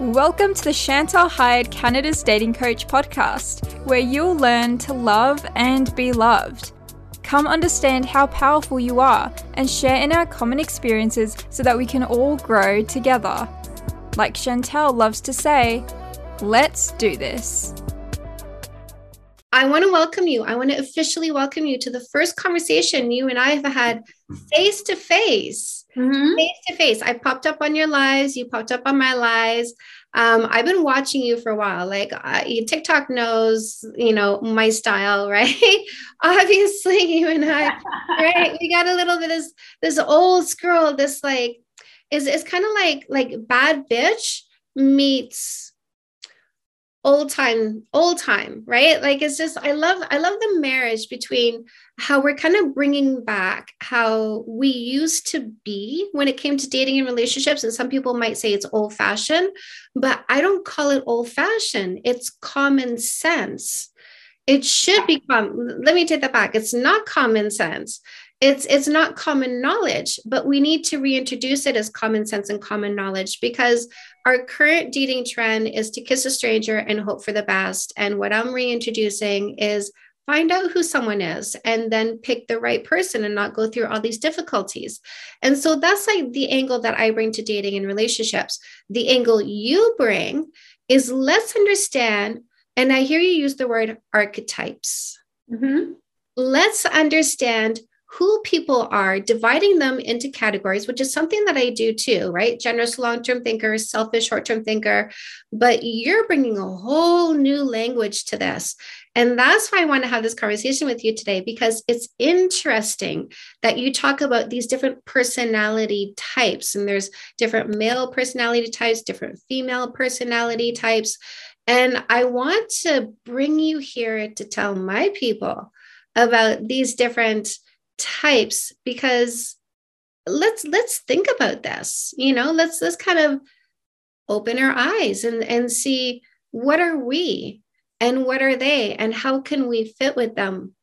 Welcome to the Chantal Heide Canada's Dating Coach podcast, where you'll learn to love and be loved. Come understand how powerful you are and share in our common experiences so that we can all grow together. Like Chantal loves to say, let's do this. I want to welcome you. I want to officially welcome you to the first conversation you and I have had face to face. Face to face. I popped up on your lives. You popped up on my lives. Um, I've been watching you for a while. Like uh, TikTok knows, you know, my style, right? Obviously, you and I, right? We got a little bit of this, this old scroll. This like is it's kind of like like bad bitch meets old time old time right? Like it's just i love i love the marriage between how we're kind of bringing back how we used to be when it came to dating and relationships and some people might say it's old fashioned but i don't call it old fashioned it's common sense. It should be com- let me take that back. It's not common sense. It's it's not common knowledge but we need to reintroduce it as common sense and common knowledge because our current dating trend is to kiss a stranger and hope for the best. And what i'm reintroducing is find out who someone is and then pick the right person and not go through all these difficulties. And so that's like the angle that i bring to dating and relationships. The angle you bring is let's understand and i hear you use the word archetypes. Mm-hmm. let's understand who people are, dividing them into categories, which is something that I do too, right? Generous long term thinker, selfish short term thinker. But you're bringing a whole new language to this. And that's why I want to have this conversation with you today, because it's interesting that you talk about these different personality types. And there's different male personality types, different female personality types. And I want to bring you here to tell my people about these different types because let's let's think about this you know let's let's kind of open our eyes and and see what are we and what are they and how can we fit with them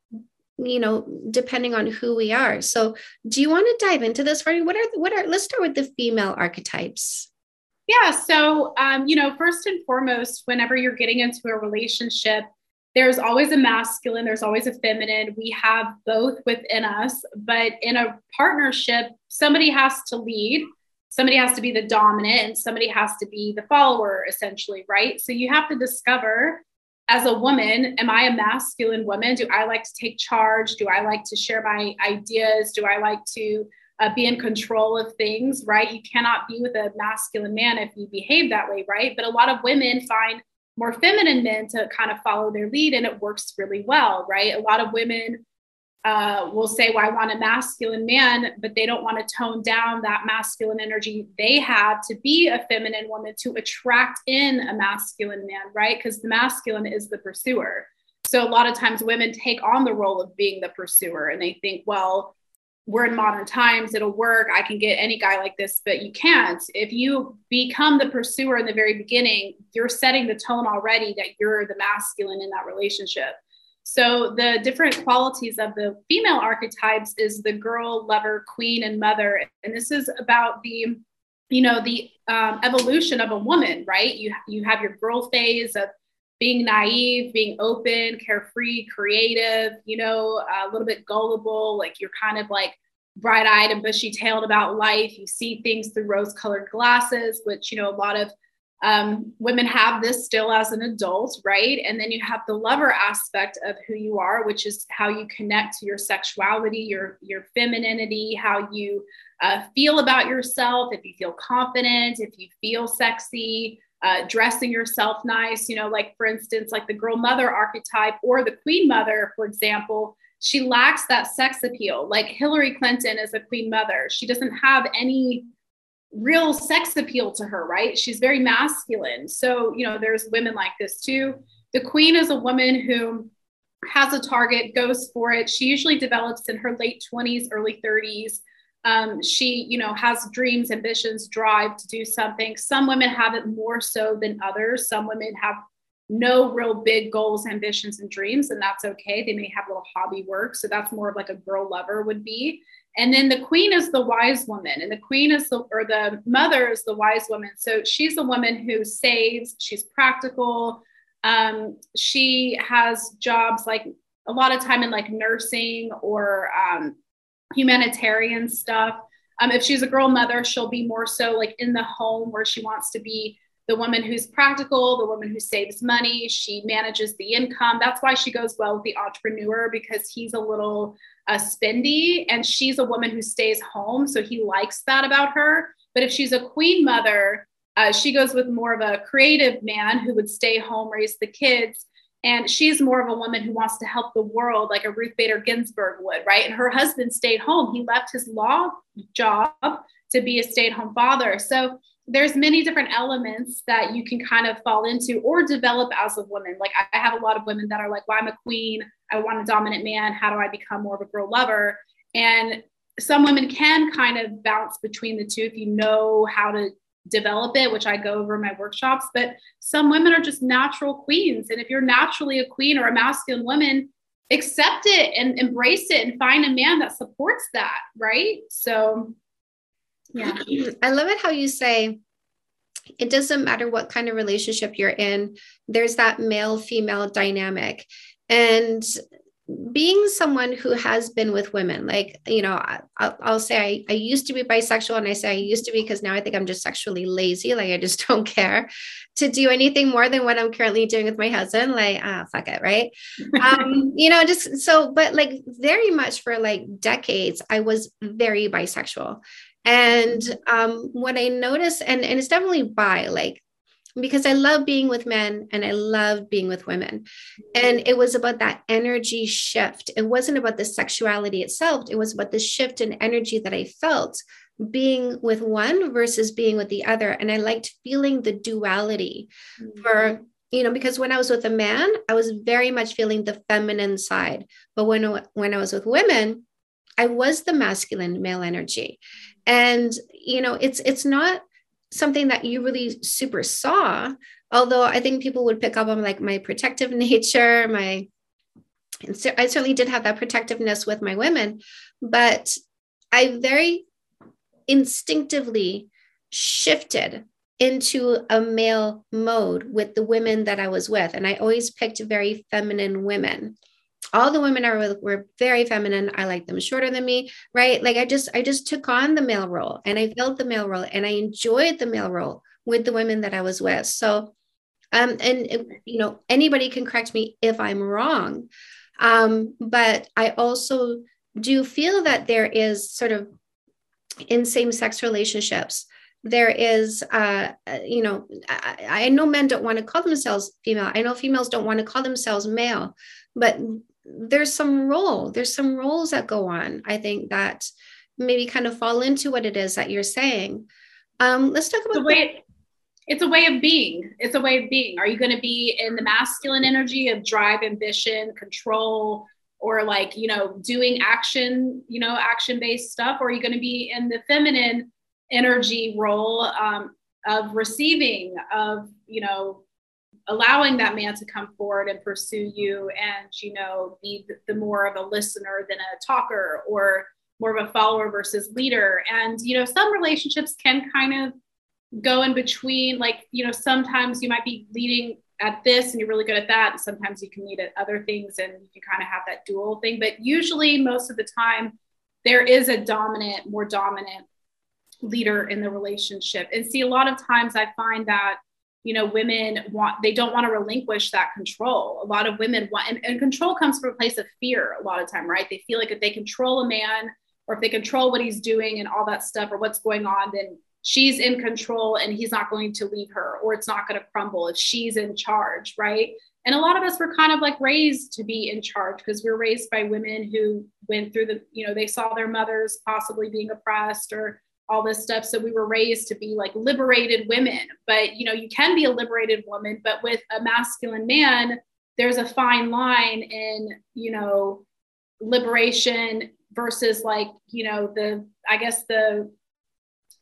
you know depending on who we are. So do you want to dive into this for me what are what are let's start with the female archetypes. Yeah so um, you know first and foremost whenever you're getting into a relationship there's always a masculine, there's always a feminine. We have both within us, but in a partnership, somebody has to lead, somebody has to be the dominant, and somebody has to be the follower, essentially, right? So you have to discover as a woman, am I a masculine woman? Do I like to take charge? Do I like to share my ideas? Do I like to uh, be in control of things, right? You cannot be with a masculine man if you behave that way, right? But a lot of women find more feminine men to kind of follow their lead and it works really well right? A lot of women uh, will say well i want a masculine man but they don't want to tone down that masculine energy they have to be a feminine woman to attract in a masculine man right? Because the masculine is the pursuer. So a lot of times women take on the role of being the pursuer and they think well we're in modern times it'll work i can get any guy like this but you can't. If you become the pursuer in the very beginning you're setting the tone already that you're the masculine in that relationship. So the different qualities of the female archetypes is the girl lover queen and mother. And this is about the you know the um, evolution of a woman right? You you have your girl phase of being naive, being open, carefree, creative, you know, a little bit gullible, like you're kind of like bright eyed and bushy tailed about life. You see things through rose colored glasses, which, you know, a lot of um, women have this still as an adult, right? And then you have the lover aspect of who you are, which is how you connect to your sexuality, your your femininity, how you uh, feel about yourself, if you feel confident, if you feel sexy, uh, dressing yourself nice, you know, like for instance, like the girl mother archetype or the queen mother, for example, she lacks that sex appeal. Like Hillary Clinton is a queen mother. She doesn't have any real sex appeal to her, right? She's very masculine. So, you know, there's women like this too. The queen is a woman who has a target, goes for it. She usually develops in her late 20s, early 30s um, she you know has dreams ambitions drive to do something some women have it more so than others some women have no real big goals ambitions and dreams and that's okay they may have little hobby work so that's more of like a girl lover would be And then the queen is the wise woman, and the queen is the, or the mother is the wise woman. So she's a woman who saves, she's practical. Um, she has jobs like a lot of time in like nursing or um, humanitarian stuff. Um, if she's a girl mother, she'll be more so like in the home where she wants to be the woman who's practical, the woman who saves money. She manages the income. That's why she goes well with the entrepreneur because he's a little uh, spendy and she's a woman who stays home. So he likes that about her. But if she's a queen mother, uh, she goes with more of a creative man who would stay home, raise the kids. And she's more of a woman who wants to help the world, like a Ruth Bader Ginsburg would, right? And her husband stayed home. He left his law job to be a stay at home father. So there's many different elements that you can kind of fall into or develop as a woman. Like I have a lot of women that are like, well, I'm a queen. I want a dominant man. How do I become more of a girl lover? And some women can kind of bounce between the two if you know how to develop it, which I go over in my workshops. But some women are just natural queens. And if you're naturally a queen or a masculine woman, accept it and embrace it and find a man that supports that. Right. So, yeah. I love it how you say, it doesn't matter what kind of relationship you're in, there's that male female dynamic. And being someone who has been with women, like, you know, I'll, I'll say I, I used to be bisexual, and I say I used to be because now I think I'm just sexually lazy. Like, I just don't care to do anything more than what I'm currently doing with my husband. Like, ah, fuck it, right? um, you know, just so, but like, very much for like decades, I was very bisexual. And um, what I noticed, and, and it's definitely by like because I love being with men and I love being with women. And it was about that energy shift. It wasn't about the sexuality itself, it was about the shift in energy that I felt being with one versus being with the other. And I liked feeling the duality mm-hmm. for, you know, because when I was with a man, I was very much feeling the feminine side. But when, when I was with women, I was the masculine male energy. And, you know, it's it's not something that you really super saw although i think people would pick up on like my protective nature my and so i certainly did have that protectiveness with my women but i very instinctively shifted into a male mode with the women that i was with and i always picked very feminine women all the women I were very feminine. I liked them shorter than me, right? Like I just I just took on the male role and I felt the male role and I enjoyed the male role with the women that I was with. So um and you know anybody can correct me if I'm wrong. Um but I also do feel that there is sort of in same-sex relationships there is uh, uh you know I, I, know men don't want to call themselves female i know females don't want to call themselves male but there's some role there's some roles that go on i think that maybe kind of fall into what it is that you're saying. Um, let's talk about the way it's a way of being. It's a way of being. Are you going to be in the masculine energy of drive ambition control or like you know doing action you know action based stuff? Or are you going to be in the feminine energy role um, of receiving of you know allowing that man to come forward and pursue you and you know be the, more of a listener than a talker or more of a follower versus leader. And you know some relationships can kind of go in between. Like you know sometimes you might be leading at this and you're really good at that and sometimes you can lead at other things and you can kind of have that dual thing. But usually most of the time there is a dominant more dominant leader in the relationship. And see a lot of times i find that you know women want they don't want to relinquish that control. A lot of women want and, and, control comes from a place of fear a lot of time right? They feel like if they control a man or if they control what he's doing and all that stuff or what's going on then she's in control and he's not going to leave her or it's not going to crumble if she's in charge right? And a lot of us were kind of like raised to be in charge because we are raised by women who went through the you know they saw their mothers possibly being oppressed or all this stuff. So we were raised to be like liberated women. But you know, you can be a liberated woman, but with a masculine man, there's a fine line in, you know, liberation versus like, you know, the I guess the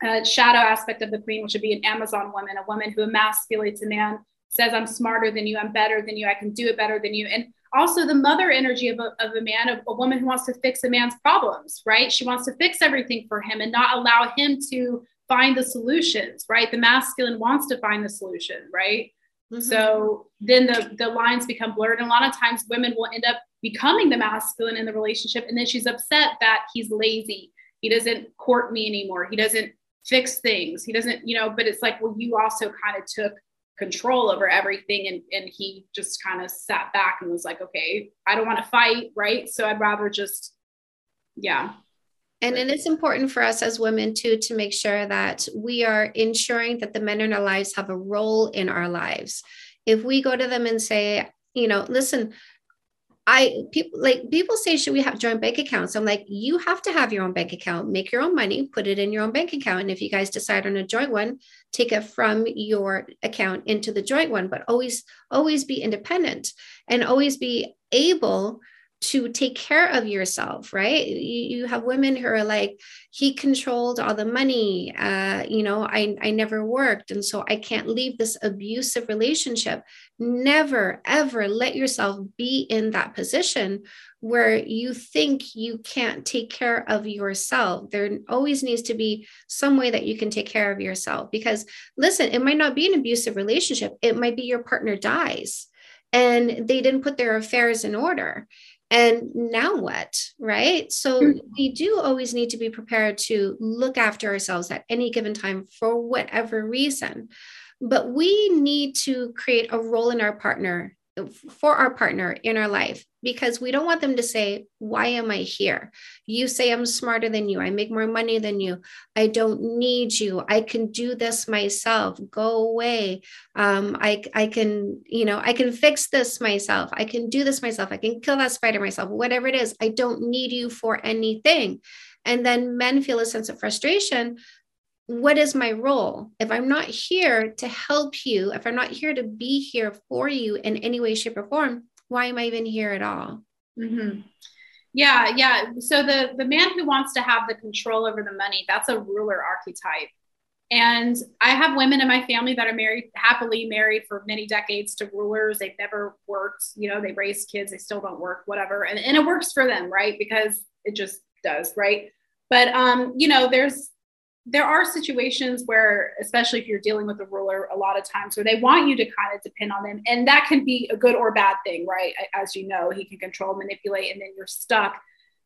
uh, shadow aspect of the queen, which would be an Amazon woman, a woman who emasculates a man says i'm smarter than you i'm better than you i can do it better than you and also the mother energy of a, of a man of a woman who wants to fix a man's problems right? She wants to fix everything for him and not allow him to find the solutions right? The masculine wants to find the solution right? Mm-hmm. so then the the lines become blurred. And a lot of times women will end up becoming the masculine in the relationship. And then she's upset that he's lazy. He doesn't court me anymore. He doesn't fix things. He doesn't you know but it's like well you also kind of took control over everything and and he just kind of sat back and was like okay i don't want to fight right? So i'd rather just yeah. And it is important for us as women too to make sure that we are ensuring that the men in our lives have a role in our lives. If we go to them and say you know listen I people like people say, should we have joint bank accounts? I'm like, you have to have your own bank account, make your own money, put it in your own bank account. And if you guys decide on a joint one, take it from your account into the joint one, but always, always be independent and always be able to take care of yourself right? You, you have women who are like he controlled all the money uh, you know I, I never worked and so i can't leave this abusive relationship. Never ever let yourself be in that position where you think you can't take care of yourself. There always needs to be some way that you can take care of yourself because listen it might not be an abusive relationship. It might be your partner dies and they didn't put their affairs in order and now what right so mm-hmm. we do always need to be prepared to look after ourselves at any given time for whatever reason but we need to create a role in our partner for our partner in our life because we don't want them to say, Why am I here? You say I'm smarter than you. I make more money than you. I don't need you. I can do this myself. Go away. Um, I, I can, you know, I can fix this myself. I can do this myself. I can kill that spider myself, whatever it is. I don't need you for anything. And then men feel a sense of frustration what is my role? If I'm not here to help you, if I'm not here to be here for you in any way, shape, or form, why am I even here at all? Mm-hmm. Yeah, yeah. So the the man who wants to have the control over the money, that's a ruler archetype. And I have women in my family that are married, happily married for many decades to rulers. They've never worked, you know, they raised kids, they still don't work, whatever. And, and it works for them, right? Because it just does, right? But um, you know, there's there are situations where, especially if you're dealing with a ruler, a lot of times where they want you to kind of depend on them. And that can be a good or bad thing, right? As you know, he can control, manipulate, and then you're stuck.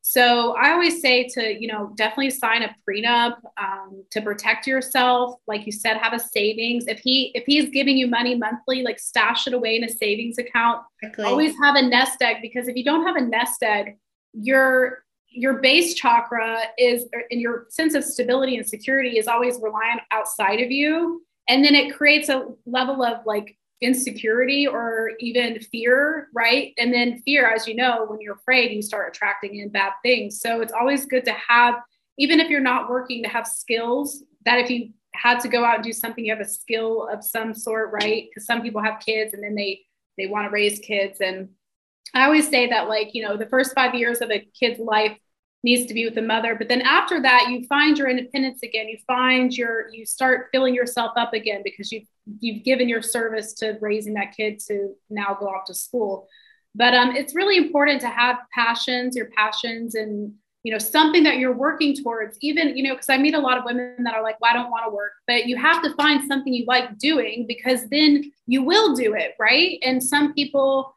So I always say to, you know, definitely sign a prenup um, to protect yourself. Like you said, have a savings. If he if he's giving you money monthly, like stash it away in a savings account. Exactly. Always have a nest egg because if you don't have a nest egg, you're your base chakra is and your sense of stability and security is always reliant outside of you. And then it creates a level of like insecurity or even fear right? And then fear as you know when you're afraid you start attracting in bad things. So it's always good to have even if you're not working to have skills that if you had to go out and do something you have a skill of some sort right? Because some people have kids and then they they want to raise kids. And I always say that, like, you know, the first five years of a kid's life, needs to be with the mother. But then after that you find your independence again. You find your you start filling yourself up again because you've you've given your service to raising that kid to now go off to school. But um, it's really important to have passions your passions and you know something that you're working towards. Even you know because i meet a lot of women that are like well i don't want to work. But you have to find something you like doing because then you will do it right? And some people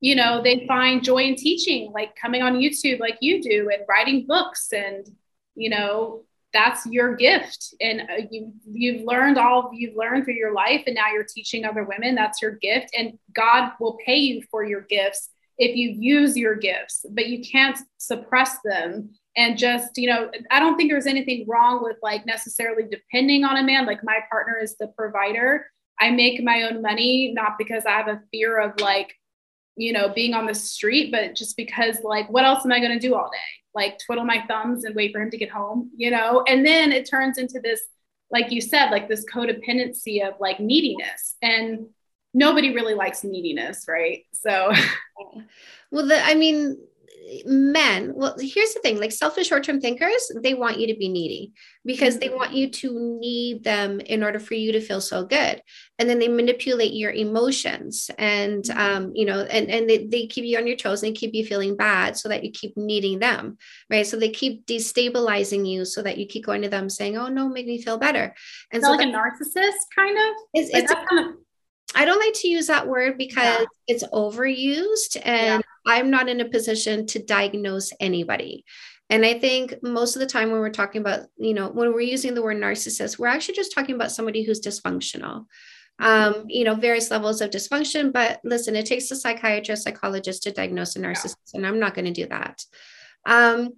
you know they find joy in teaching like coming on youtube like you do and writing books and you know that's your gift. And uh, you you've learned all you've learned through your life and now you're teaching other women that's your gift. And god will pay you for your gifts if you use your gifts but you can't suppress them. And just you know i don't think there's anything wrong with like necessarily depending on a man. Like my partner is the provider. I make my own money not because i have a fear of like you know, being on the street, but just because, like, what else am I going to do all day? Like, twiddle my thumbs and wait for him to get home, you know? And then it turns into this, like you said, like this codependency of like neediness. And nobody really likes neediness, right? So, well, the, I mean, men well here's the thing like selfish short-term thinkers they want you to be needy because they want you to need them in order for you to feel so good. And then they manipulate your emotions and um, you know and, and they, they keep you on your toes and they keep you feeling bad so that you keep needing them right? So they keep destabilizing you so that you keep going to them saying oh no make me feel better. And so like a narcissist kind of? It's, like it's kind of I don't like to use that word because yeah. it's overused and. I'm not in a position to diagnose anybody. And I think most of the time when we're talking about, you know, when we're using the word narcissist, we're actually just talking about somebody who's dysfunctional. Um, you know, various levels of dysfunction. But listen, it takes a psychiatrist, psychologist to diagnose a narcissist, yeah. and I'm not going to do that. Um,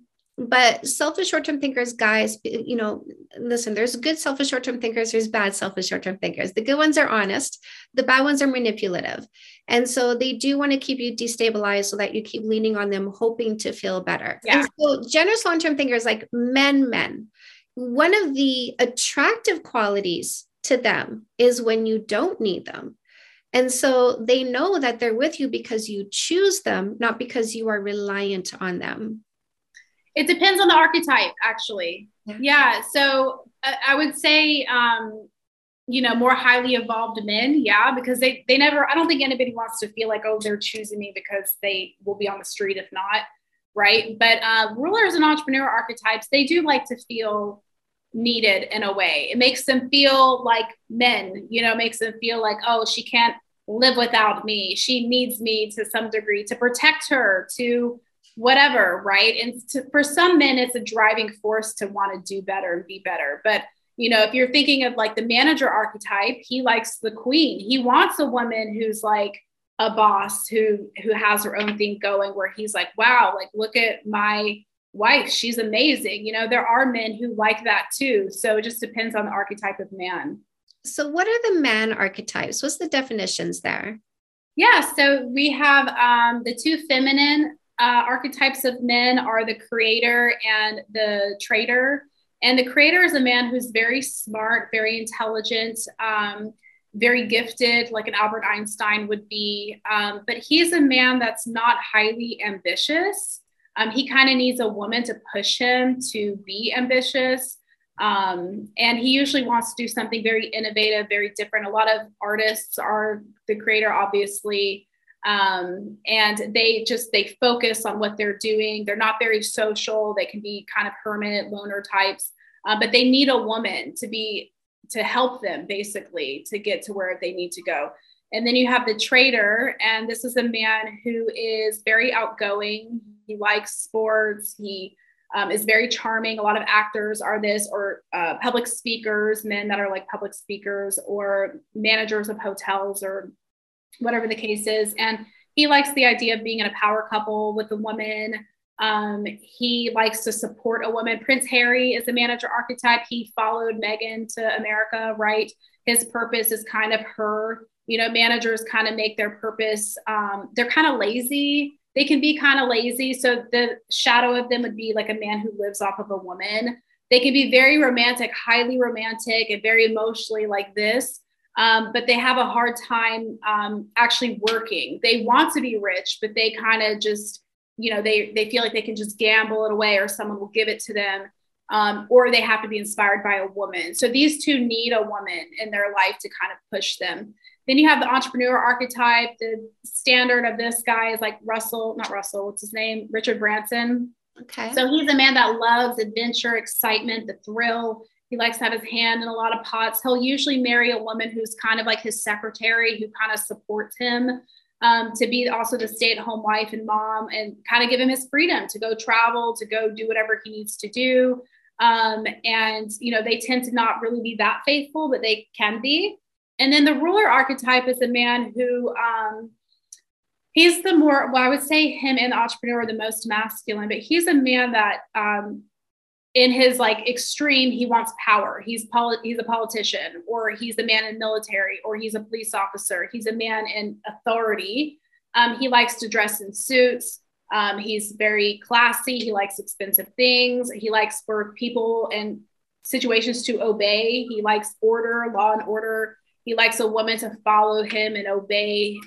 but selfish short-term thinkers guys you know listen there's good selfish short-term thinkers there's bad selfish short-term thinkers. The good ones are honest the bad ones are manipulative. And so they do want to keep you destabilized so that you keep leaning on them hoping to feel better. Yeah. and so generous long-term thinkers like men men one of the attractive qualities to them is when you don't need them. And so they know that they're with you because you choose them not because you are reliant on them it depends on the archetype, actually. Yeah. yeah so uh, I would say, um, you know, more highly evolved men. Yeah, because they they never. I don't think anybody wants to feel like, oh, they're choosing me because they will be on the street if not, right? But uh, rulers and entrepreneur archetypes, they do like to feel needed in a way. It makes them feel like men. You know, makes them feel like, oh, she can't live without me. She needs me to some degree to protect her, to whatever, right? And to, for some men, it's a driving force to want to do better and be better. But you know, if you're thinking of like the manager archetype, he likes the queen. He wants a woman who's like a boss who who has her own thing going where he's like, wow, like look at my wife, she's amazing. You know, there are men who like that too. So it just depends on the archetype of man. So what are the man archetypes? What's the definitions there? Yeah, so we have um, the two feminine uh, archetypes of men are the creator and the trader. And the creator is a man who's very smart, very intelligent, um, very gifted, like an Albert Einstein would be. Um, but he's a man that's not highly ambitious. Um, he kind of needs a woman to push him to be ambitious. Um, and he usually wants to do something very innovative, very different. A lot of artists are the creator, obviously um, and they just they focus on what they're doing. They're not very social. They can be kind of hermit loner types. Uh, but they need a woman to be to help them basically to get to where they need to go. And then you have the trader and this is a man who is very outgoing. He likes sports. He um, is very charming. A lot of actors are this, or uh, public speakers, men that are like public speakers, or managers of hotels, or whatever the case is. And he likes the idea of being in a power couple with a woman. Um, he likes to support a woman. Prince Harry is a manager archetype. He followed Meghan to America, right? His purpose is kind of her. You know, managers kind of make their purpose. Um, they're kind of lazy. They can be kind of lazy. So the shadow of them would be like a man who lives off of a woman. They can be very romantic, highly romantic, and very emotionally like this um, but they have a hard time um, actually working. They want to be rich, but they kind of just, you know, they they feel like they can just gamble it away, or someone will give it to them, um, or they have to be inspired by a woman. So these two need a woman in their life to kind of push them. Then you have the entrepreneur archetype. The standard of this guy is like Russell, not Russell. What's his name? Richard Branson. Okay. So he's a man that loves adventure, excitement, the thrill he likes to have his hand in a lot of pots. He'll usually marry a woman who's kind of like his secretary, who kind of supports him um, to be also the stay at home wife and mom and kind of give him his freedom to go travel, to go do whatever he needs to do. Um, and, you know, they tend to not really be that faithful, but they can be. And then the ruler archetype is a man who, um, he's the more, well, I would say him and the entrepreneur are the most masculine, but he's a man that um, in his like extreme he wants power. He's poli- he's a politician or he's a man in military or he's a police officer. He's a man in authority. Um, he likes to dress in suits. Um, he's very classy. He likes expensive things. He likes for people and situations to obey. He likes order law and order. He likes a woman to follow him and obey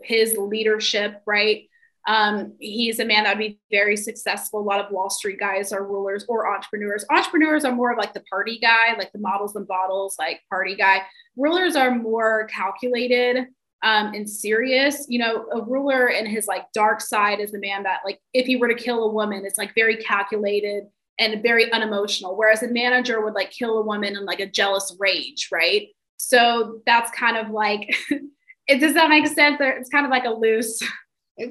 his leadership right Um, he's a man that would be very successful. A lot of Wall Street guys are rulers or entrepreneurs. Entrepreneurs are more of like the party guy, like the models and bottles, like party guy. Rulers are more calculated um, and serious. You know, a ruler in his like dark side is the man that, like, if he were to kill a woman, it's like very calculated and very unemotional. Whereas a manager would like kill a woman in like a jealous rage, right? So that's kind of like, it does that make sense? It's kind of like a loose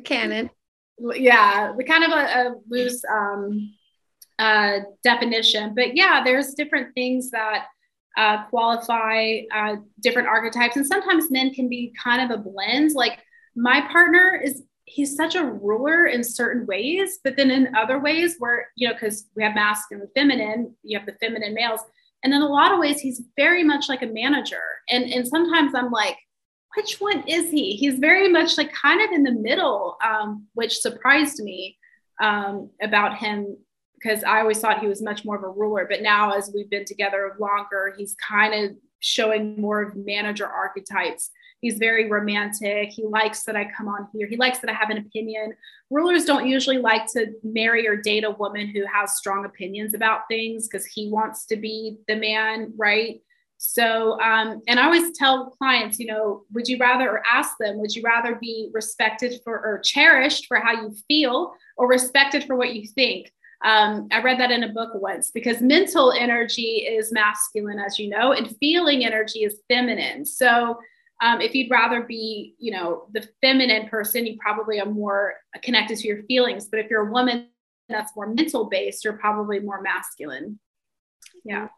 cannon. Yeah, the kind of a, a loose um, uh, definition. But yeah, there's different things that uh, qualify uh, different archetypes, and sometimes men can be kind of a blend. Like my partner is he's such a ruler in certain ways, but then in other ways where you know because we have masculine and feminine, you have the feminine males, and in a lot of ways he's very much like a manager. And and sometimes I'm like which one is he? He's very much like kind of in the middle, um, which surprised me um, about him because I always thought he was much more of a ruler. But now, as we've been together longer, he's kind of showing more of manager archetypes. He's very romantic. He likes that I come on here. He likes that I have an opinion. Rulers don't usually like to marry or date a woman who has strong opinions about things because he wants to be the man, right? So, um, and I always tell clients, you know, would you rather, or ask them, would you rather be respected for or cherished for how you feel or respected for what you think? Um, I read that in a book once because mental energy is masculine, as you know, and feeling energy is feminine. So, um, if you'd rather be, you know, the feminine person, you probably are more connected to your feelings. But if you're a woman that's more mental based, you're probably more masculine. Yeah.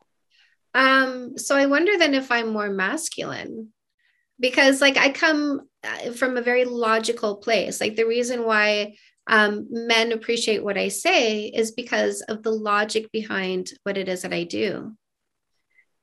Um, so I wonder then if I'm more masculine because like I come uh, from a very logical place. Like the reason why um, men appreciate what I say is because of the logic behind what it is that I do.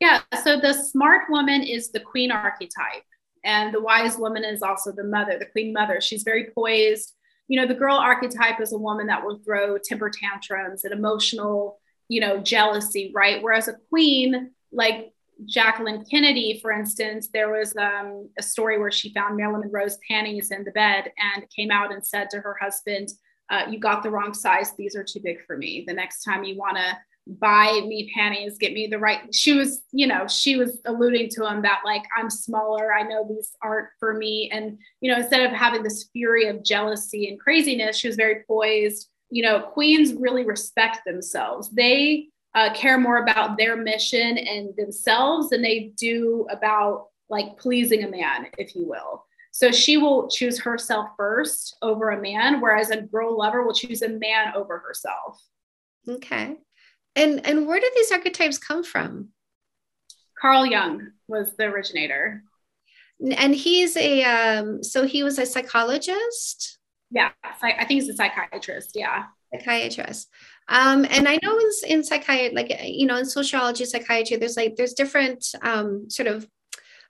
Yeah. So the smart woman is the queen archetype, and the wise woman is also the mother, the queen mother. She's very poised. You know, the girl archetype is a woman that will throw temper tantrums and emotional, you know, jealousy, right? Whereas a queen like Jacqueline Kennedy, for instance, there was um, a story where she found Marilyn Monroe's panties in the bed and came out and said to her husband, uh, You got the wrong size. These are too big for me. The next time you want to buy me panties, get me the right. She was, you know, she was alluding to him that, like, I'm smaller. I know these aren't for me. And, you know, instead of having this fury of jealousy and craziness, she was very poised. You know, queens really respect themselves. They, uh, care more about their mission and themselves than they do about like pleasing a man, if you will. So she will choose herself first over a man, whereas a girl lover will choose a man over herself. Okay. And and where did these archetypes come from? Carl Jung was the originator. And he's a um so he was a psychologist? Yeah, I think he's a psychiatrist, yeah. Psychiatrist. Um, and I know in, in psychiatry, like, you know, in sociology, psychiatry, there's like, there's different um, sort of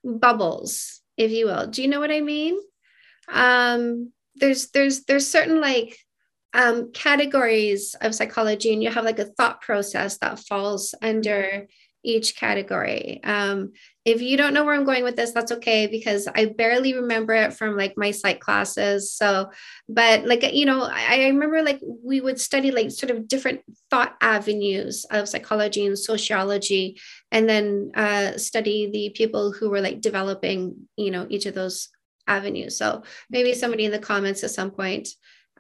bubbles, if you will. Do you know what I mean? Um, there's, there's, there's certain like um, categories of psychology and you have like a thought process that falls under each category. Um, if you don't know where I'm going with this, that's okay because I barely remember it from like my psych classes. So, but like, you know, I, I remember like we would study like sort of different thought avenues of psychology and sociology, and then uh, study the people who were like developing, you know, each of those avenues. So maybe somebody in the comments at some point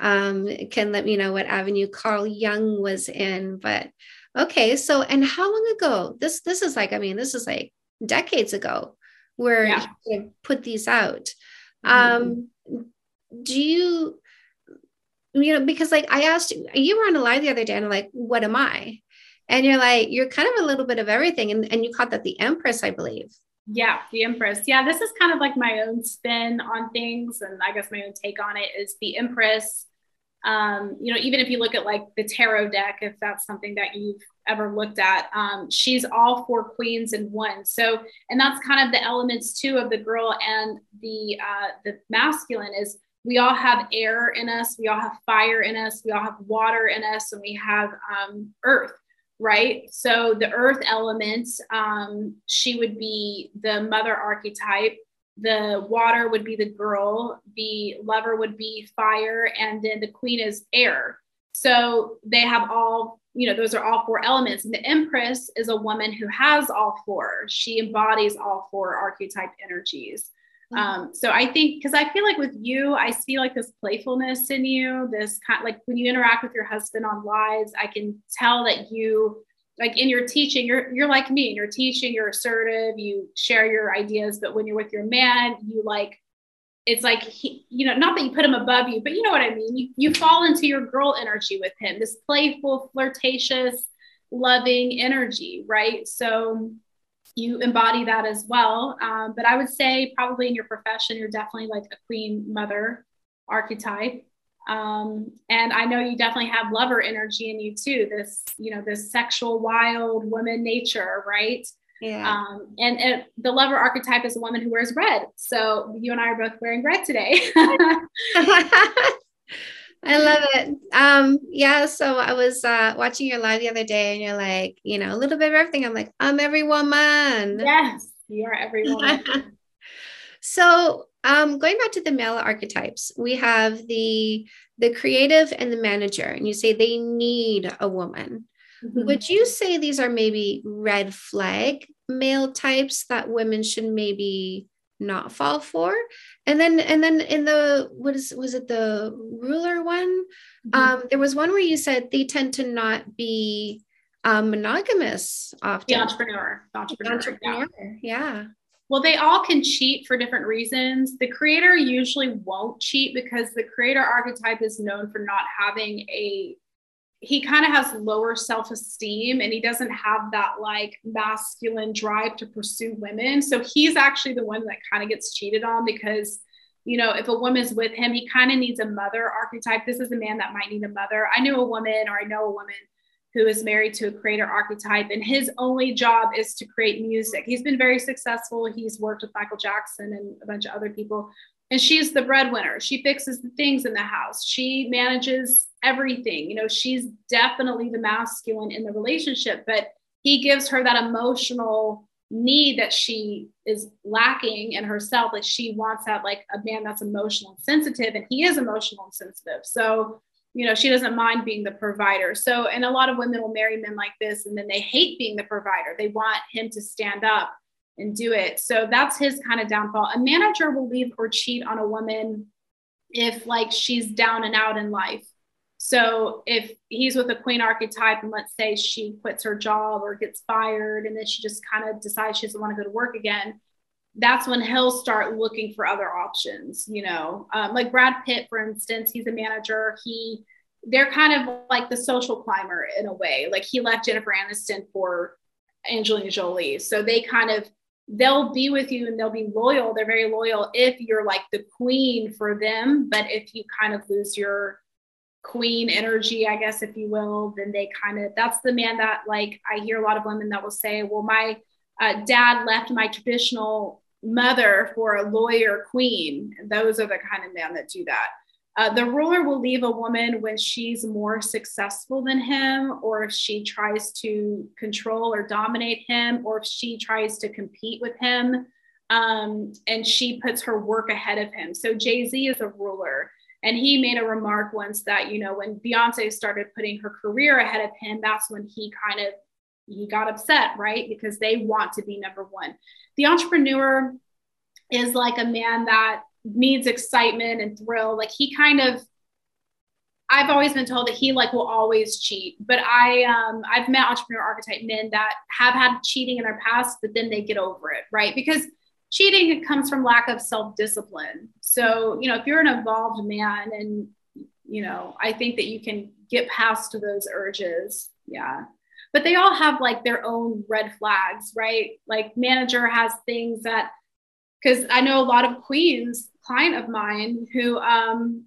um, can let me know what avenue Carl Jung was in, but okay so and how long ago this this is like i mean this is like decades ago where yeah. you put these out mm-hmm. um do you you know because like i asked you you were on a live the other day and I'm like what am i and you're like you're kind of a little bit of everything and, and you caught that the empress i believe yeah the empress yeah this is kind of like my own spin on things and i guess my own take on it is the empress um, you know, even if you look at like the tarot deck, if that's something that you've ever looked at, um, she's all four queens in one. So, and that's kind of the elements too of the girl and the uh, the masculine is we all have air in us, we all have fire in us, we all have water in us, and we have um, earth. Right. So the earth element, um, she would be the mother archetype. The water would be the girl, the lover would be fire, and then the queen is air. So they have all, you know, those are all four elements. And the empress is a woman who has all four. She embodies all four archetype energies. Mm-hmm. Um, so I think because I feel like with you, I see like this playfulness in you, this kind like when you interact with your husband on lives, I can tell that you like in your teaching, you're you're like me, in your teaching, you're assertive, you share your ideas, but when you're with your man, you like it's like he, you know, not that you put him above you, but you know what I mean. You you fall into your girl energy with him, this playful, flirtatious, loving energy, right? So you embody that as well. Um, but I would say probably in your profession, you're definitely like a queen mother archetype. Um, and I know you definitely have lover energy in you too. This, you know, this sexual, wild woman nature, right? Yeah. Um, and, and the lover archetype is a woman who wears red. So you and I are both wearing red today. I love it. Um, yeah, so I was uh watching your live the other day and you're like, you know, a little bit of everything. I'm like, I'm every woman. Yes, you are every woman. so um going back to the male archetypes, we have the the creative and the manager, and you say they need a woman. Mm-hmm. Would you say these are maybe red flag male types that women should maybe not fall for and then and then in the what is was it the ruler one mm-hmm. um there was one where you said they tend to not be um monogamous often the entrepreneur the entrepreneur, entrepreneur yeah. yeah well they all can cheat for different reasons. The creator usually won't cheat because the creator archetype is known for not having a he kind of has lower self-esteem and he doesn't have that like masculine drive to pursue women. So he's actually the one that kind of gets cheated on because you know if a woman's with him he kind of needs a mother archetype. This is a man that might need a mother. I knew a woman or i know a woman who is married to a creator archetype and his only job is to create music. He's been very successful. He's worked with michael jackson and a bunch of other people and she's the breadwinner. She fixes the things in the house. She manages everything. You know she's definitely the masculine in the relationship but he gives her that emotional need that she is lacking in herself like she wants that like a man that's emotional and sensitive and he is emotional and sensitive. So you know she doesn't mind being the provider so and a lot of women will marry men like this and then they hate being the provider they want him to stand up and do it. So that's his kind of downfall. A manager will leave or cheat on a woman if like she's down and out in life. So if he's with a queen archetype and let's say she quits her job or gets fired and then she just kind of decides she doesn't want to go to work again, that's when he'll start looking for other options, you know. Um, like Brad Pitt, for instance, he's a manager. He they're kind of like the social climber in a way. Like he left Jennifer Aniston for Angelina Jolie. So they kind of they'll be with you and they'll be loyal. They're very loyal if you're like the queen for them. But if you kind of lose your queen energy, I guess, if you will, then they kind of, that's the man that like I hear a lot of women that will say, well, my uh, dad left my traditional mother for a lawyer queen. Those are the kind of men that do that. Uh, the ruler will leave a woman when she's more successful than him, or if she tries to control or dominate him, or if she tries to compete with him, um, and she puts her work ahead of him. So Jay Z is a ruler, and he made a remark once that you know when Beyonce started putting her career ahead of him, that's when he kind of he got upset, right? Because they want to be number one. The entrepreneur is like a man that needs excitement and thrill. Like he kind of I've always been told that he like will always cheat, but I um I've met entrepreneur archetype men that have had cheating in their past, but then they get over it, right? Because cheating comes from lack of self-discipline. So, you know, if you're an evolved man and you know, I think that you can get past those urges. Yeah. But they all have like their own red flags, right? Like manager has things that because I know a lot of queens client of mine who um,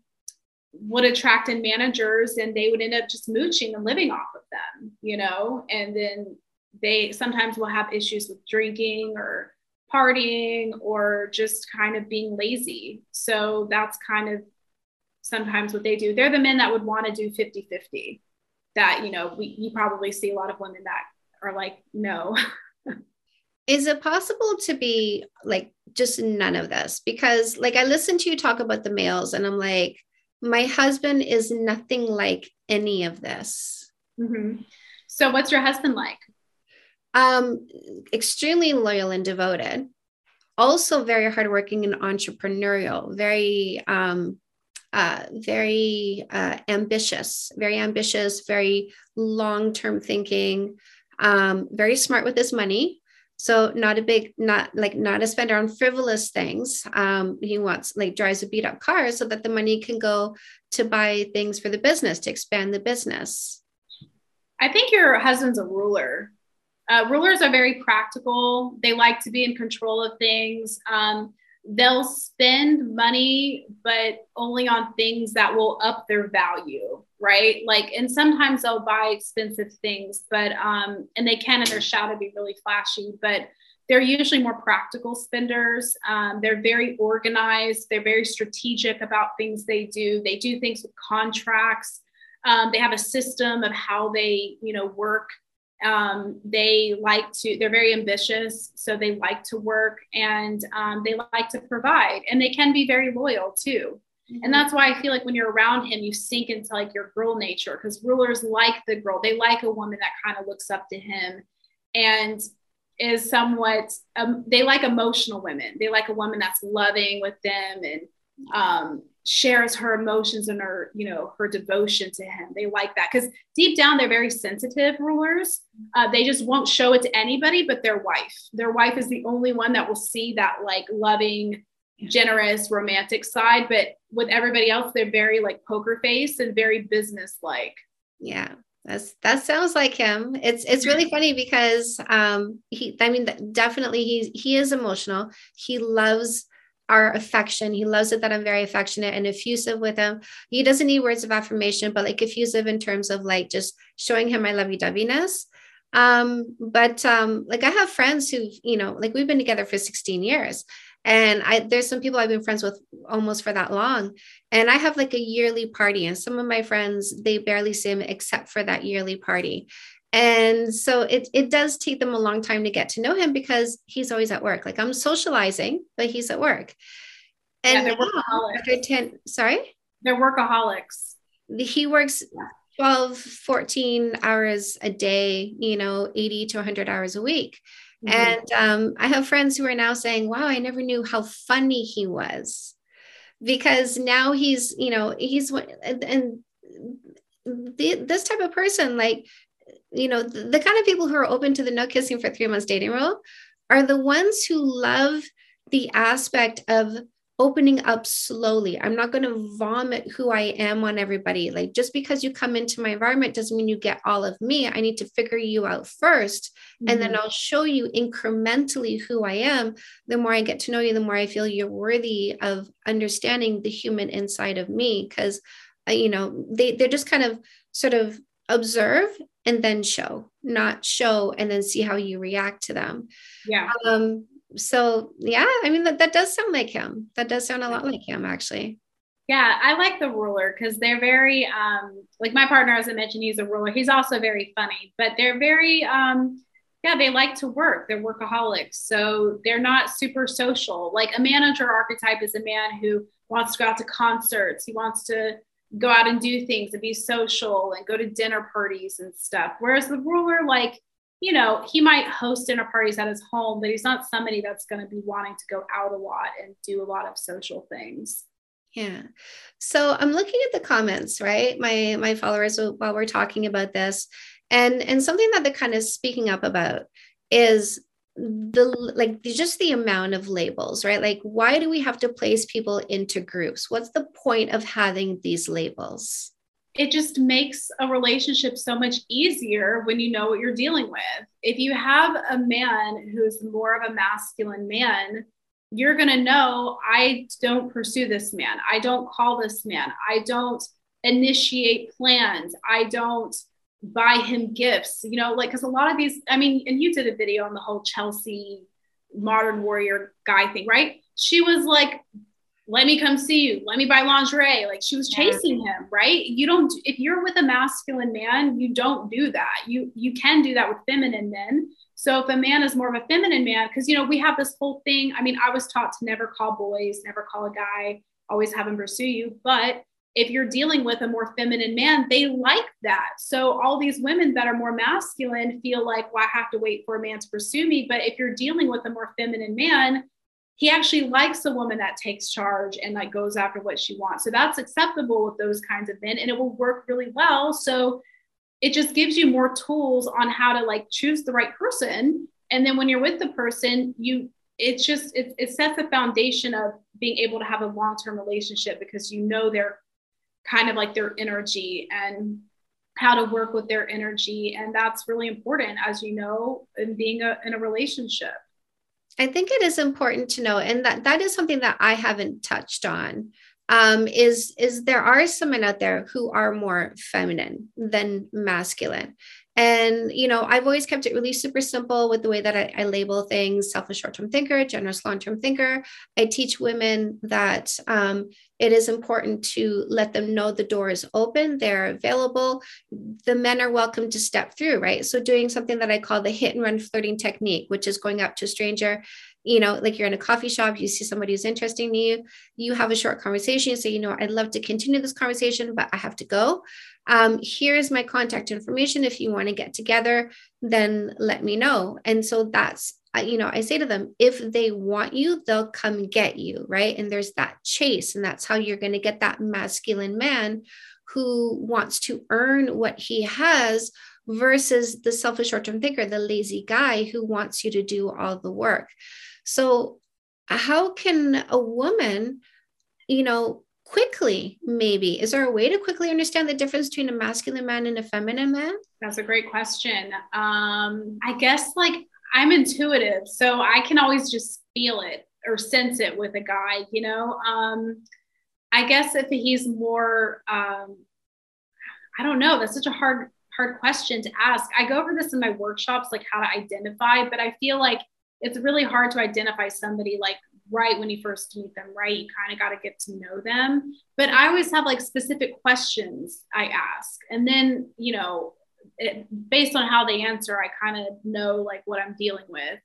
would attract in managers and they would end up just mooching and living off of them, you know, and then they sometimes will have issues with drinking or partying or just kind of being lazy. So that's kind of sometimes what they do. They're the men that would want to do 50 50. That, you know, we, you probably see a lot of women that are like, no. is it possible to be like just none of this? Because like i listen to you talk about the males and i'm like my husband is nothing like any of this. Mm-hmm. so what's your husband like? Um extremely loyal and devoted. Also very hardworking and entrepreneurial. Very um uh, very uh, ambitious, very ambitious, very long term thinking, um, very smart with his money. So not a big, not like not a spender on frivolous things. Um, he wants like drives a beat up car so that the money can go to buy things for the business to expand the business. I think your husband's a ruler. Uh, rulers are very practical. They like to be in control of things. Um, they'll spend money, but only on things that will up their value, right? Like, and sometimes they'll buy expensive things, but, um, and they can in their shadow be really flashy, but they're usually more practical spenders. Um, they're very organized, they're very strategic about things they do. They do things with contracts. Um, they have a system of how they, you know, work um, they like to they're very ambitious so they like to work and um, they like to provide and they can be very loyal too. Mm-hmm. and that's why i feel like when you're around him you sink into like your girl nature because rulers like the girl. They like a woman that kind of looks up to him and is somewhat um, they like emotional women. They like a woman that's loving with them and um, shares her emotions and her you know her devotion to him. They like that because deep down they're very sensitive rulers. Uh, they just won't show it to anybody but their wife. Their wife is the only one that will see that like loving generous romantic side but with everybody else they're very like poker face and very business like yeah that's that sounds like him. It's it's really funny because um he i mean definitely he's he is emotional. He loves our affection. He loves it that I'm very affectionate and effusive with him. He doesn't need words of affirmation, but like effusive in terms of like just showing him my lovey doveyness. Um, but um, like I have friends who, you know, like we've been together for 16 years. And I there's some people I've been friends with almost for that long. And I have like a yearly party. And some of my friends, they barely see him except for that yearly party. And so it, it does take them a long time to get to know him because he's always at work. Like I'm socializing, but he's at work. And yeah, workaholics. after 10, sorry? They're workaholics. He works 12, 14 hours a day, you know, 80 to 100 hours a week. Mm-hmm. And um, I have friends who are now saying, wow, I never knew how funny he was because now he's, you know, he's, and, and the, this type of person, like you know, the, the kind of people who are open to the no kissing for three months dating rule are the ones who love the aspect of opening up slowly. I'm not going to vomit who I am on everybody. Like just because you come into my environment doesn't mean you get all of me. I need to figure you out 1st mm-hmm. and then mm-hmm. I'll show you incrementally who I am. The more I get to know you, the more I feel you're worthy of understanding the human inside of me because uh, you know, they they're just kind of sort of observe and then show, not show and then see how you react to them. Yeah. Um, so yeah, I mean that, that does sound like him. That does sound a lot like him actually. Yeah, I like the ruler because they're very um like my partner, as I mentioned, he's a ruler. He's also very funny, but they're very um yeah, they like to work. They're workaholics. So they're not super social. Like a manager archetype is a man who wants to go out to concerts. He wants to go out and do things and be social and go to dinner parties and stuff. Whereas the ruler, like, you know, he might host dinner parties at his home, but he's not somebody that's going to be wanting to go out a lot and do a lot of social things. Yeah. So I'm looking at the comments, right? My my followers while we're talking about this. And and something that they're kind of speaking up about is the like just the amount of labels right? Like why do we have to place people into groups? What's the point of having these labels? It just makes a relationship so much easier when you know what you're dealing with. If you have a man who's more of a masculine man you're going to know i don't pursue this man. I don't call this man. I don't initiate plans. I don't buy him gifts, you know, like, because a lot of these, I mean, and you did a video on the whole Chelsea modern warrior guy thing, right? She was like, let me come see you, let me buy lingerie. Like she was chasing yeah. him, right? You don't, if you're with a masculine man, you don't do that. You, you can do that with feminine men. So if a man is more of a feminine man, because you know we have this whole thing. I mean, I was taught to never call boys, never call a guy, always have him pursue you. But if you're dealing with a more feminine man, they like that. So all these women that are more masculine feel like, well, I have to wait for a man to pursue me. But if you're dealing with a more feminine man, he actually likes a woman that takes charge and like goes after what she wants. So that's acceptable with those kinds of men and it will work really well. So it just gives you more tools on how to like choose the right person. And then when you're with the person, you it's just it, it sets the foundation of being able to have a long-term relationship because you know their kind of like their energy and how to work with their energy and that's really important as you know in being a, in a relationship I think it is important to know, and that that is something that I haven't touched on. Um, is is there are some men out there who are more feminine than masculine, and, you know, I've always kept it really super simple with the way that I, I label things selfish short term thinker, generous long term thinker. I teach women that um, it is important to let them know the door is open, they're available. The men are welcome to step through, right? So, doing something that I call the hit and run flirting technique, which is going up to a stranger you know, like you're in a coffee shop, you see somebody who's interesting to you, you have a short conversation, you say, you know, I'd love to continue this conversation, but I have to go. Um, here's my contact information. If you want to get together, then let me know. And so that's, you know, I say to them, if they want you, they'll come get you, right? And there's that chase, and that's how you're going to get that masculine man who wants to earn what he has versus the selfish short term thinker, the lazy guy who wants you to do all the work. So, how can a woman, you know, quickly maybe. Is there a way to quickly understand the difference between a masculine man and a feminine man? That's a great question. Um i guess like i'm intuitive so i can always just feel it or sense it with a guy you know? Um i guess if he's more um i don't know that's such a hard hard question to ask. I go over this in my workshops like how to identify but i feel like it's really hard to identify somebody like right when you first meet them, right? You kind of got to get to know them. But I always have like specific questions I ask. And then, you know, it, based on how they answer, I kind of know like what I'm dealing with.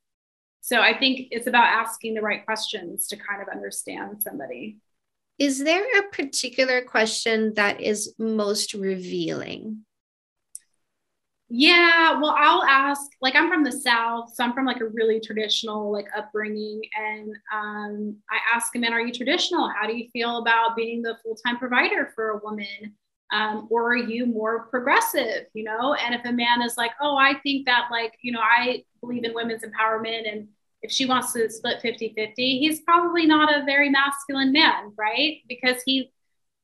So I think it's about asking the right questions to kind of understand somebody. Is there a particular question that is most revealing? Yeah, well, I'll ask. Like, I'm from the South, so I'm from like a really traditional like upbringing, and um, I ask a man, "Are you traditional? How do you feel about being the full time provider for a woman?" Um, or are you more progressive? You know, and if a man is like, "Oh, I think that like you know I believe in women's empowerment," and if she wants to split 50 50, he's probably not a very masculine man, right? Because he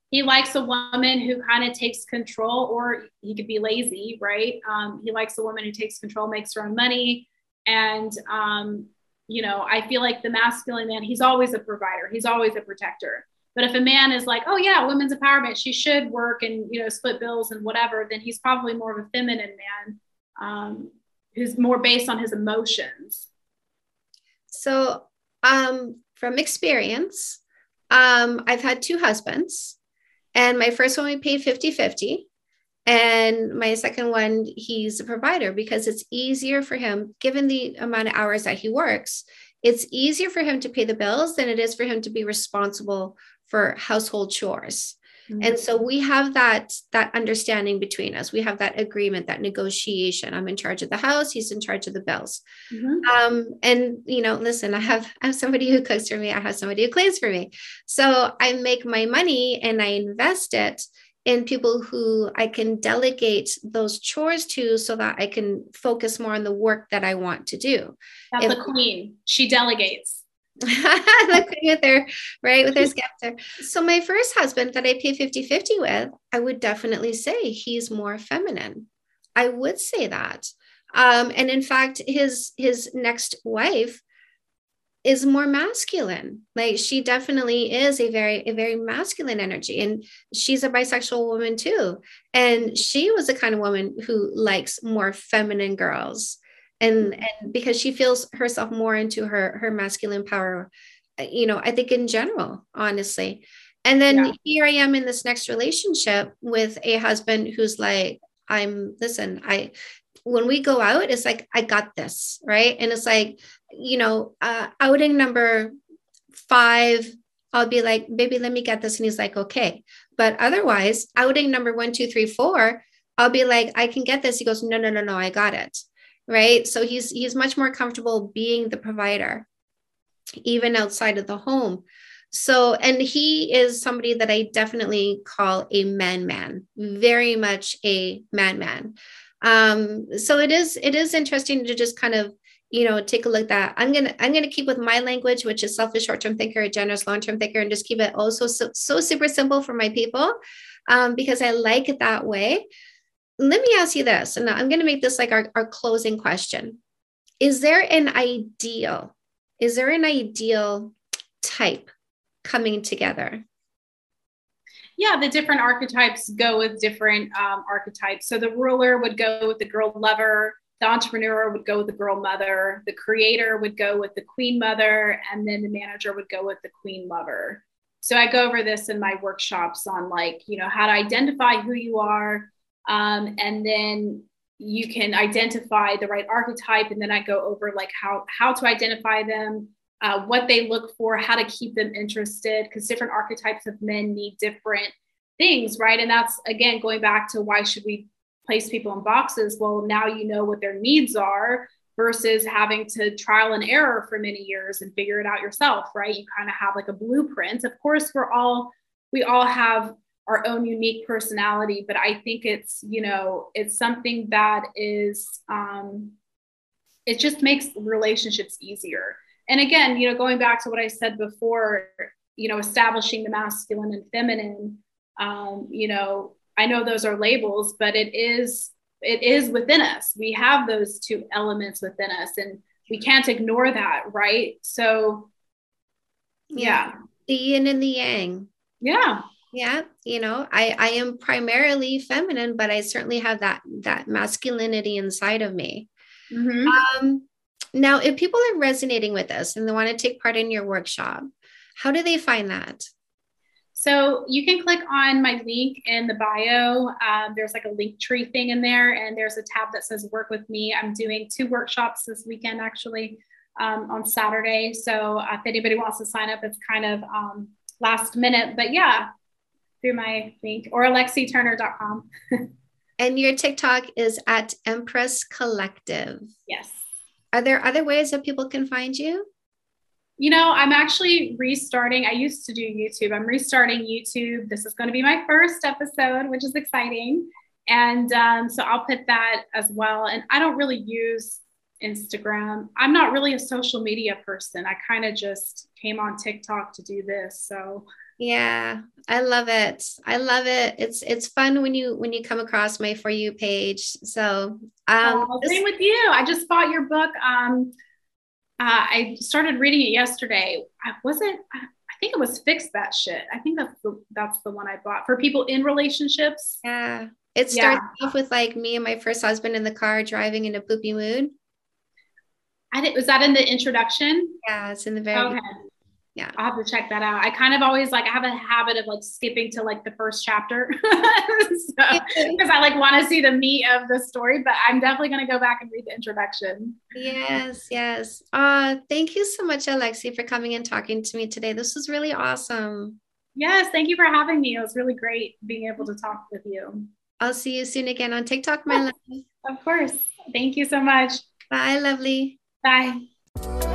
he likes a woman who kind of takes control, or he could be lazy, right? Um, he likes a woman who takes control, makes her own money. And, um, you know, I feel like the masculine man, he's always a provider, he's always a protector. But if a man is like, oh, yeah, women's empowerment, she should work and, you know, split bills and whatever, then he's probably more of a feminine man um, who's more based on his emotions. So, um, from experience, um, I've had two husbands and my first one, we paid 50 50. And my second one, he's a provider because it's easier for him, given the amount of hours that he works, it's easier for him to pay the bills than it is for him to be responsible for household chores. Mm-hmm. And so we have that that understanding between us. We have that agreement, that negotiation. I'm in charge of the house. He's in charge of the bills. Mm-hmm. Um, and you know, listen, I have I have somebody who cooks for me. I have somebody who cleans for me. So I make my money and I invest it in people who I can delegate those chores to so that I can focus more on the work that I want to do. That's if, the queen. She delegates. with their right with their scepter. So my first husband that I pay 50-50 with, I would definitely say he's more feminine. I would say that. Um, and in fact, his his next wife is more masculine. Like she definitely is a very a very masculine energy, and she's a bisexual woman too. And she was the kind of woman who likes more feminine girls and and because she feels herself more into her her masculine power uh, you know i think in general honestly and then yeah. here i am in this next relationship with a husband who's like i'm listen i when we go out, it's like, I got this, right? And it's like, you know, uh, outing number five, I'll be like, baby, let me get this. And he's like, okay. But otherwise, outing number one, two, three, four, I'll be like, I can get this. He goes, no, no, no, no, I got it. Right. So he's he's much more comfortable being the provider, even outside of the home. So, and he is somebody that I definitely call a man man, very much a man man. Um, so it is it is interesting to just kind of you know take a look at that i'm gonna i'm gonna keep with my language which is selfish short-term thinker a generous long-term thinker and just keep it also so, so super simple for my people um, because i like it that way let me ask you this and i'm gonna make this like our, our closing question is there an ideal is there an ideal type coming together yeah, the different archetypes go with different um, archetypes. So the ruler would go with the girl lover, the entrepreneur would go with the girl mother, the creator would go with the queen mother, and then the manager would go with the queen lover. So I go over this in my workshops on like, you know, how to identify who you are. Um, and then you can identify the right archetype. And then I go over like how, how to identify them, uh, what they look for, how to keep them interested, because different archetypes of men need different things, right? And that's again going back to why should we place people in boxes? Well, now you know what their needs are versus having to trial and error for many years and figure it out yourself, right? You kind of have like a blueprint. Of course, we're all we all have our own unique personality, but I think it's you know it's something that is um, it just makes relationships easier. And again you know going back to what i said before you know establishing the masculine and feminine um, you know i know those are labels but it is it is within us. We have those two elements within us and we can't ignore that right? So yeah, yeah. the yin and the yang. Yeah. Yeah you know i i am primarily feminine but i certainly have that that masculinity inside of me mm-hmm. um now, if people are resonating with this and they want to take part in your workshop, how do they find that? So you can click on my link in the bio. Um, there's like a link tree thing in there, and there's a tab that says "Work with Me." I'm doing two workshops this weekend, actually, um, on Saturday. So if anybody wants to sign up, it's kind of um, last minute, but yeah, through my link or alexiturner.com. and your TikTok is at Empress Collective. Yes. Are there other ways that people can find you? You know, I'm actually restarting. I used to do YouTube. I'm restarting YouTube. This is going to be my first episode, which is exciting. And um, so I'll put that as well. And I don't really use Instagram. I'm not really a social media person. I kind of just came on TikTok to do this. So yeah, I love it. I love it. It's it's fun when you when you come across my for you page. So um oh, same with you. I just bought your book. Um uh, I started reading it yesterday. I wasn't I think it was fix that shit. I think that's the that's the one I bought for people in relationships. Yeah. It starts yeah. off with like me and my first husband in the car driving in a poopy mood. I think was that in the introduction? Yeah, it's in the very okay yeah. I'll have to check that out. I kind of always like i have a habit of like skipping to like the first chapter. Because so, i like want to see the meat of the story but i'm definitely going to go back and read the introduction. Yes yes. Uh thank you so much alexi for coming and talking to me today. This was really awesome. Yes thank you for having me. It was really great being able to talk with you. I'll see you soon again on tiktok my love. of course. Thank you so much. Bye lovely. Bye